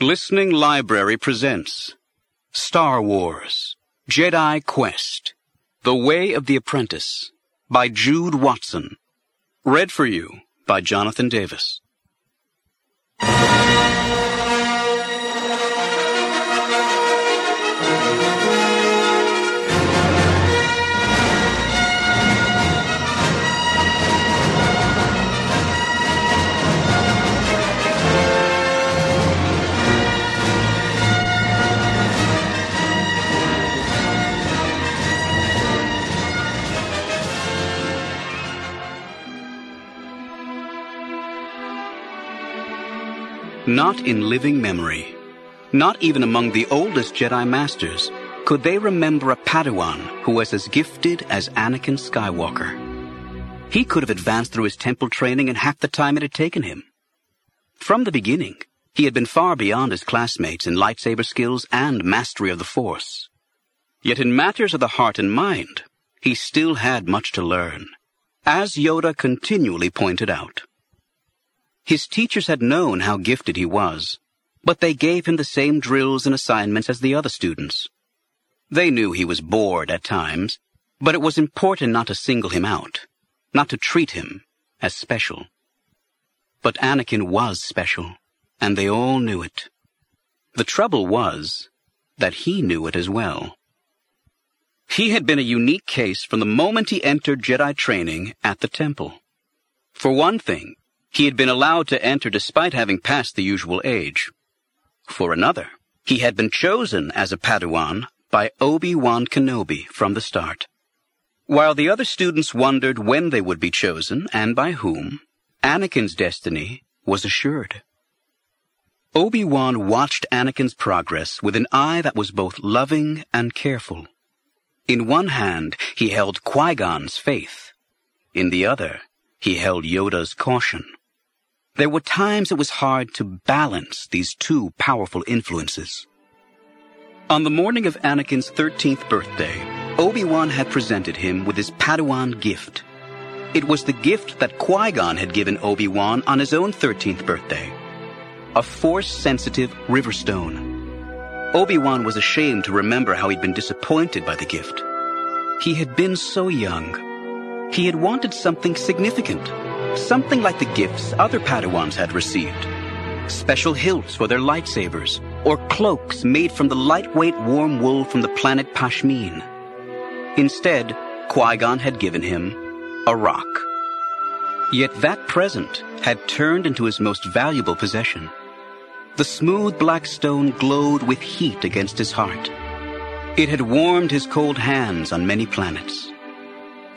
Listening Library presents Star Wars Jedi Quest The Way of the Apprentice by Jude Watson. Read for you by Jonathan Davis. Not in living memory, not even among the oldest Jedi Masters, could they remember a Padawan who was as gifted as Anakin Skywalker. He could have advanced through his temple training in half the time it had taken him. From the beginning, he had been far beyond his classmates in lightsaber skills and mastery of the Force. Yet in matters of the heart and mind, he still had much to learn, as Yoda continually pointed out. His teachers had known how gifted he was, but they gave him the same drills and assignments as the other students. They knew he was bored at times, but it was important not to single him out, not to treat him as special. But Anakin was special, and they all knew it. The trouble was that he knew it as well. He had been a unique case from the moment he entered Jedi training at the temple. For one thing, he had been allowed to enter despite having passed the usual age. For another, he had been chosen as a Padawan by Obi-Wan Kenobi from the start. While the other students wondered when they would be chosen and by whom, Anakin's destiny was assured. Obi-Wan watched Anakin's progress with an eye that was both loving and careful. In one hand, he held Qui-Gon's faith. In the other, he held Yoda's caution. There were times it was hard to balance these two powerful influences. On the morning of Anakin's 13th birthday, Obi-Wan had presented him with his Padawan gift. It was the gift that Qui-Gon had given Obi-Wan on his own 13th birthday. A Force-sensitive River Stone. Obi-Wan was ashamed to remember how he'd been disappointed by the gift. He had been so young. He had wanted something significant something like the gifts other Padawans had received. Special hilts for their lightsabers, or cloaks made from the lightweight warm wool from the planet Pashmin. Instead, Qui-Gon had given him a rock. Yet that present had turned into his most valuable possession. The smooth black stone glowed with heat against his heart. It had warmed his cold hands on many planets.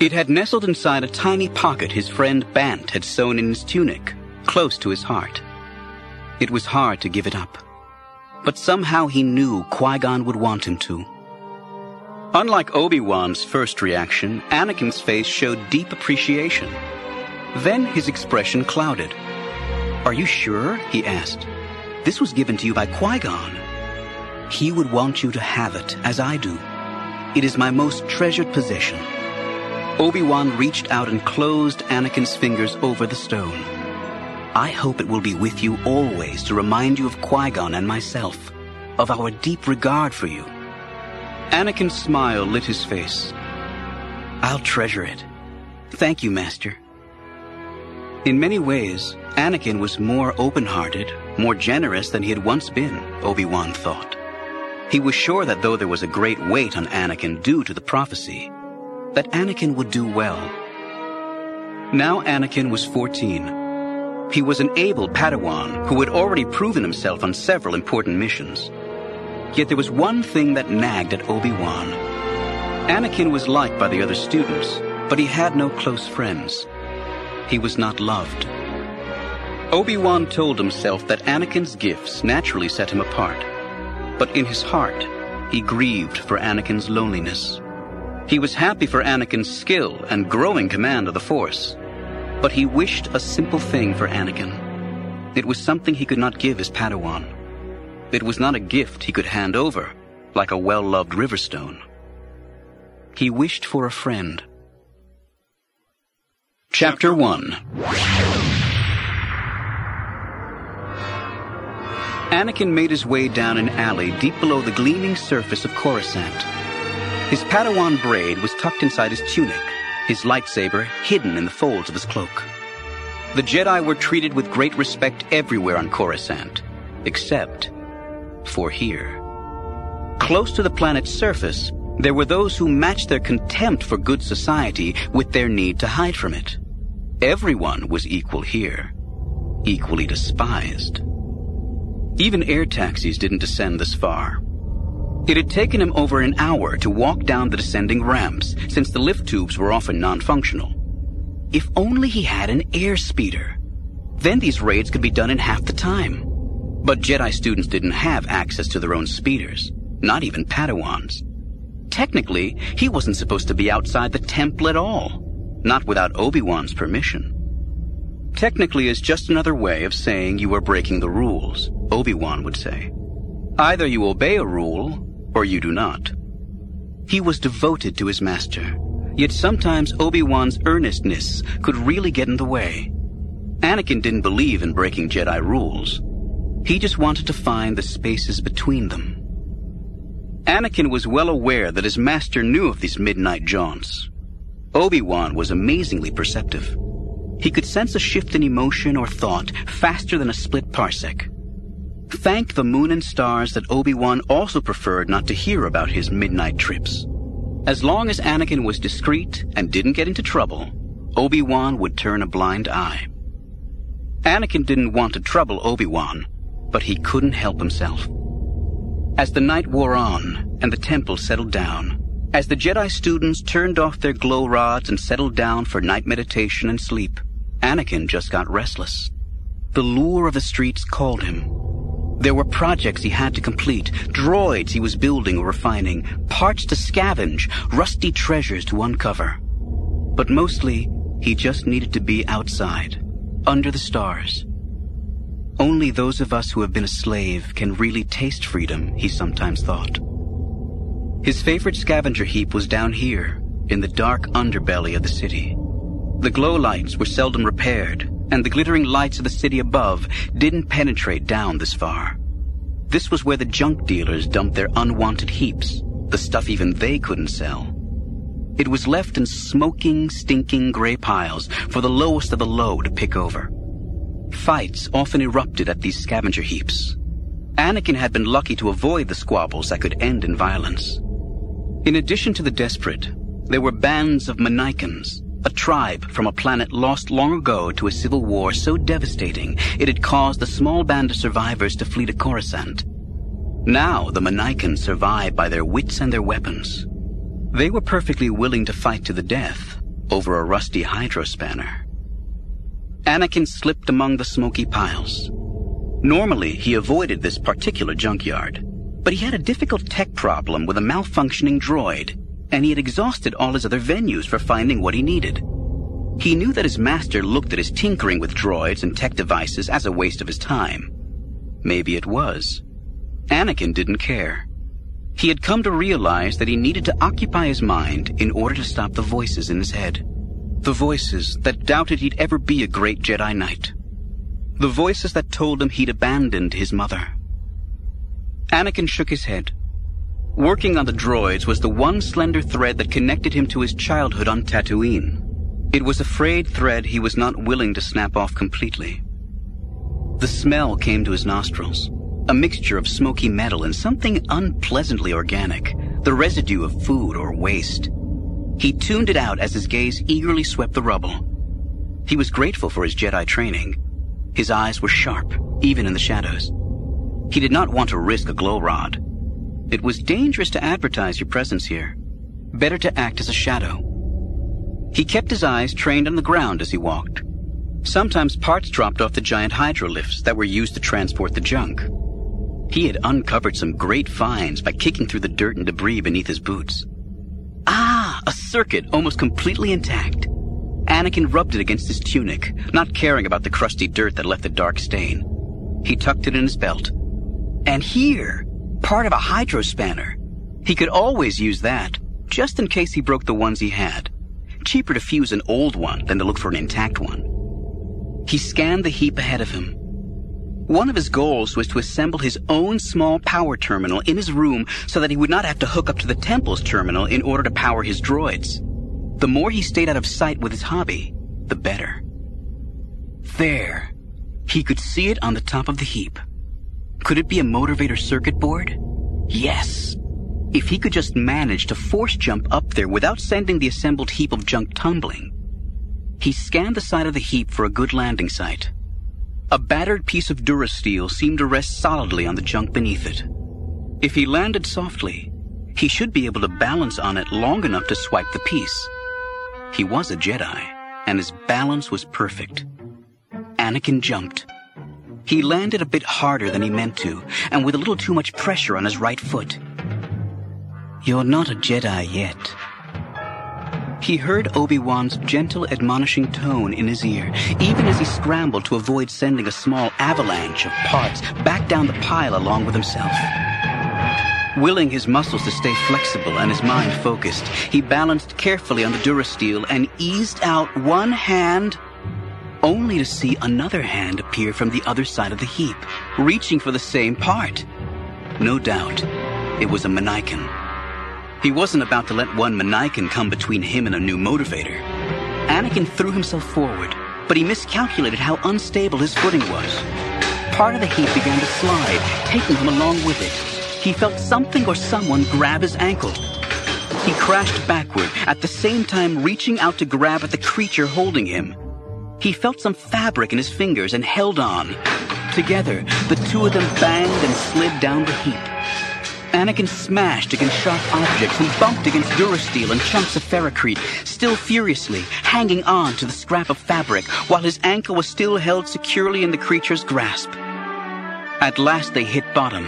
It had nestled inside a tiny pocket his friend Bant had sewn in his tunic, close to his heart. It was hard to give it up. But somehow he knew Qui-Gon would want him to. Unlike Obi-Wan's first reaction, Anakin's face showed deep appreciation. Then his expression clouded. Are you sure? he asked. This was given to you by Qui-Gon. He would want you to have it, as I do. It is my most treasured possession. Obi-Wan reached out and closed Anakin's fingers over the stone. I hope it will be with you always to remind you of Qui-Gon and myself, of our deep regard for you. Anakin's smile lit his face. I'll treasure it. Thank you, Master. In many ways, Anakin was more open-hearted, more generous than he had once been, Obi-Wan thought. He was sure that though there was a great weight on Anakin due to the prophecy, that Anakin would do well. Now Anakin was 14. He was an able Padawan who had already proven himself on several important missions. Yet there was one thing that nagged at Obi-Wan. Anakin was liked by the other students, but he had no close friends. He was not loved. Obi-Wan told himself that Anakin's gifts naturally set him apart. But in his heart, he grieved for Anakin's loneliness. He was happy for Anakin's skill and growing command of the Force. But he wished a simple thing for Anakin. It was something he could not give his Padawan. It was not a gift he could hand over, like a well-loved Riverstone. He wished for a friend. Chapter 1 Anakin made his way down an alley deep below the gleaming surface of Coruscant. His Padawan braid was tucked inside his tunic, his lightsaber hidden in the folds of his cloak. The Jedi were treated with great respect everywhere on Coruscant, except for here. Close to the planet's surface, there were those who matched their contempt for good society with their need to hide from it. Everyone was equal here, equally despised. Even air taxis didn't descend this far. It had taken him over an hour to walk down the descending ramps, since the lift tubes were often non-functional. If only he had an air speeder. Then these raids could be done in half the time. But Jedi students didn't have access to their own speeders, not even Padawans. Technically, he wasn't supposed to be outside the temple at all, not without Obi-Wan's permission. Technically is just another way of saying you are breaking the rules, Obi-Wan would say. Either you obey a rule, or you do not. He was devoted to his master, yet sometimes Obi-Wan's earnestness could really get in the way. Anakin didn't believe in breaking Jedi rules. He just wanted to find the spaces between them. Anakin was well aware that his master knew of these midnight jaunts. Obi-Wan was amazingly perceptive. He could sense a shift in emotion or thought faster than a split parsec. Thank the moon and stars that Obi-Wan also preferred not to hear about his midnight trips. As long as Anakin was discreet and didn't get into trouble, Obi-Wan would turn a blind eye. Anakin didn't want to trouble Obi-Wan, but he couldn't help himself. As the night wore on and the temple settled down, as the Jedi students turned off their glow rods and settled down for night meditation and sleep, Anakin just got restless. The lure of the streets called him, there were projects he had to complete, droids he was building or refining, parts to scavenge, rusty treasures to uncover. But mostly, he just needed to be outside, under the stars. Only those of us who have been a slave can really taste freedom, he sometimes thought. His favorite scavenger heap was down here, in the dark underbelly of the city. The glow lights were seldom repaired, and the glittering lights of the city above didn't penetrate down this far. This was where the junk dealers dumped their unwanted heaps, the stuff even they couldn't sell. It was left in smoking, stinking gray piles for the lowest of the low to pick over. Fights often erupted at these scavenger heaps. Anakin had been lucky to avoid the squabbles that could end in violence. In addition to the desperate, there were bands of Menaikins, a tribe from a planet lost long ago to a civil war so devastating it had caused a small band of survivors to flee to Coruscant. Now the Menaikins survived by their wits and their weapons. They were perfectly willing to fight to the death over a rusty hydrospanner. Anakin slipped among the smoky piles. Normally, he avoided this particular junkyard, but he had a difficult tech problem with a malfunctioning droid and he had exhausted all his other venues for finding what he needed. He knew that his master looked at his tinkering with droids and tech devices as a waste of his time. Maybe it was. Anakin didn't care. He had come to realize that he needed to occupy his mind in order to stop the voices in his head. The voices that doubted he'd ever be a great Jedi Knight. The voices that told him he'd abandoned his mother. Anakin shook his head. Working on the droids was the one slender thread that connected him to his childhood on Tatooine. It was a frayed thread he was not willing to snap off completely. The smell came to his nostrils, a mixture of smoky metal and something unpleasantly organic, the residue of food or waste. He tuned it out as his gaze eagerly swept the rubble. He was grateful for his Jedi training. His eyes were sharp, even in the shadows. He did not want to risk a glow rod, it was dangerous to advertise your presence here. Better to act as a shadow. He kept his eyes trained on the ground as he walked. Sometimes parts dropped off the giant hydrolifts that were used to transport the junk. He had uncovered some great finds by kicking through the dirt and debris beneath his boots. Ah, a circuit almost completely intact. Anakin rubbed it against his tunic, not caring about the crusty dirt that left a dark stain. He tucked it in his belt. And here, part of a hydrospanner. He could always use that, just in case he broke the ones he had. Cheaper to fuse an old one than to look for an intact one. He scanned the heap ahead of him. One of his goals was to assemble his own small power terminal in his room so that he would not have to hook up to the temple's terminal in order to power his droids. The more he stayed out of sight with his hobby, the better. There, he could see it on the top of the heap. Could it be a motivator circuit board? Yes. If he could just manage to force jump up there without sending the assembled heap of junk tumbling. He scanned the side of the heap for a good landing site. A battered piece of durasteel seemed to rest solidly on the junk beneath it. If he landed softly, he should be able to balance on it long enough to swipe the piece. He was a Jedi, and his balance was perfect. Anakin jumped. He landed a bit harder than he meant to, and with a little too much pressure on his right foot. You're not a Jedi yet. He heard Obi-Wan's gentle admonishing tone in his ear, even as he scrambled to avoid sending a small avalanche of parts back down the pile along with himself. Willing his muscles to stay flexible and his mind focused, he balanced carefully on the durasteel and eased out one hand, only to see another hand appear from the other side of the heap, reaching for the same part. No doubt, it was a Manaikin. He wasn't about to let one Manaikin come between him and a new motivator. Anakin threw himself forward, but he miscalculated how unstable his footing was. Part of the heap began to slide, taking him along with it. He felt something or someone grab his ankle. He crashed backward, at the same time reaching out to grab at the creature holding him. He felt some fabric in his fingers and held on. Together, the two of them banged and slid down the heap. Anakin smashed against sharp objects and bumped against durasteel and chunks of ferrocrete, still furiously hanging on to the scrap of fabric while his ankle was still held securely in the creature's grasp. At last they hit bottom.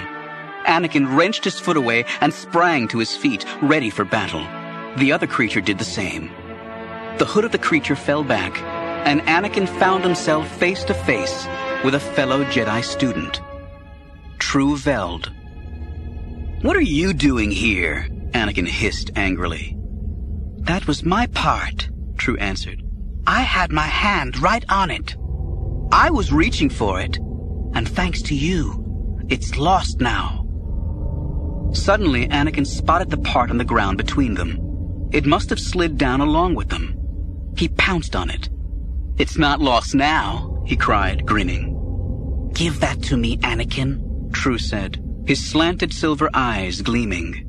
Anakin wrenched his foot away and sprang to his feet, ready for battle. The other creature did the same. The hood of the creature fell back, and Anakin found himself face to face with a fellow Jedi student. Tru Veld. What are you doing here? Anakin hissed angrily. That was my part, Tru answered. I had my hand right on it. I was reaching for it, and thanks to you, it's lost now. Suddenly, Anakin spotted the part on the ground between them. It must have slid down along with them. He pounced on it. It's not lost now, he cried, grinning. Give that to me, Anakin, Tru said his slanted silver eyes gleaming.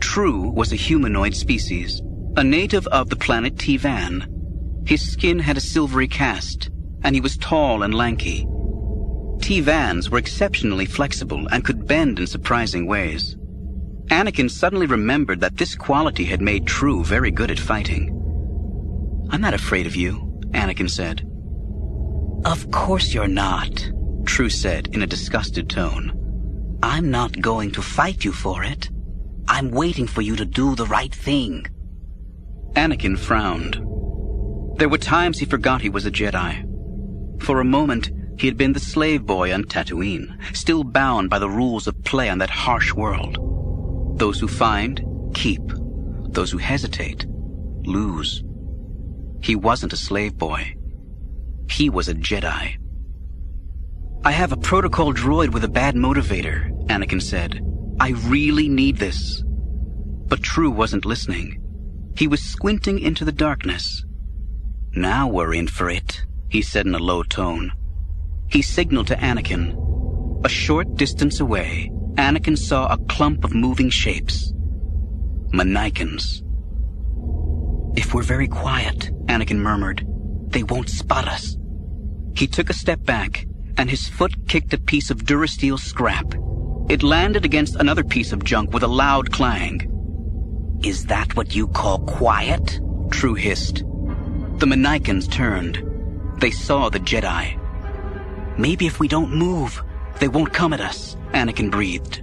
Tru was a humanoid species, a native of the planet Teevan. His skin had a silvery cast, and he was tall and lanky. Teevans were exceptionally flexible and could bend in surprising ways. Anakin suddenly remembered that this quality had made Tru very good at fighting. I'm not afraid of you, Anakin said. Of course you're not, Tru said in a disgusted tone. I'm not going to fight you for it. I'm waiting for you to do the right thing. Anakin frowned. There were times he forgot he was a Jedi. For a moment, he had been the slave boy on Tatooine, still bound by the rules of play on that harsh world. Those who find, keep. Those who hesitate, lose. He wasn't a slave boy. He was a Jedi. I have a protocol droid with a bad motivator, Anakin said. I really need this. But Tru wasn't listening. He was squinting into the darkness. Now we're in for it, he said in a low tone. He signaled to Anakin. A short distance away, Anakin saw a clump of moving shapes. Manaikins. If we're very quiet, Anakin murmured, they won't spot us. He took a step back and his foot kicked a piece of durasteel scrap. It landed against another piece of junk with a loud clang. Is that what you call quiet? Tru hissed. The Manaikins turned. They saw the Jedi. Maybe if we don't move, they won't come at us, Anakin breathed.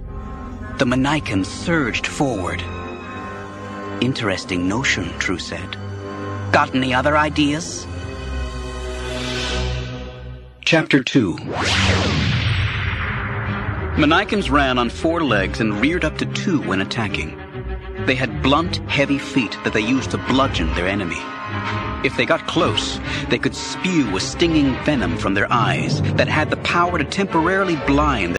The Manaikins surged forward. Interesting notion, Tru said. Got any other ideas? Chapter 2 Manaikins ran on four legs and reared up to two when attacking. They had blunt, heavy feet that they used to bludgeon their enemy. If they got close, they could spew a stinging venom from their eyes that had the power to temporarily blind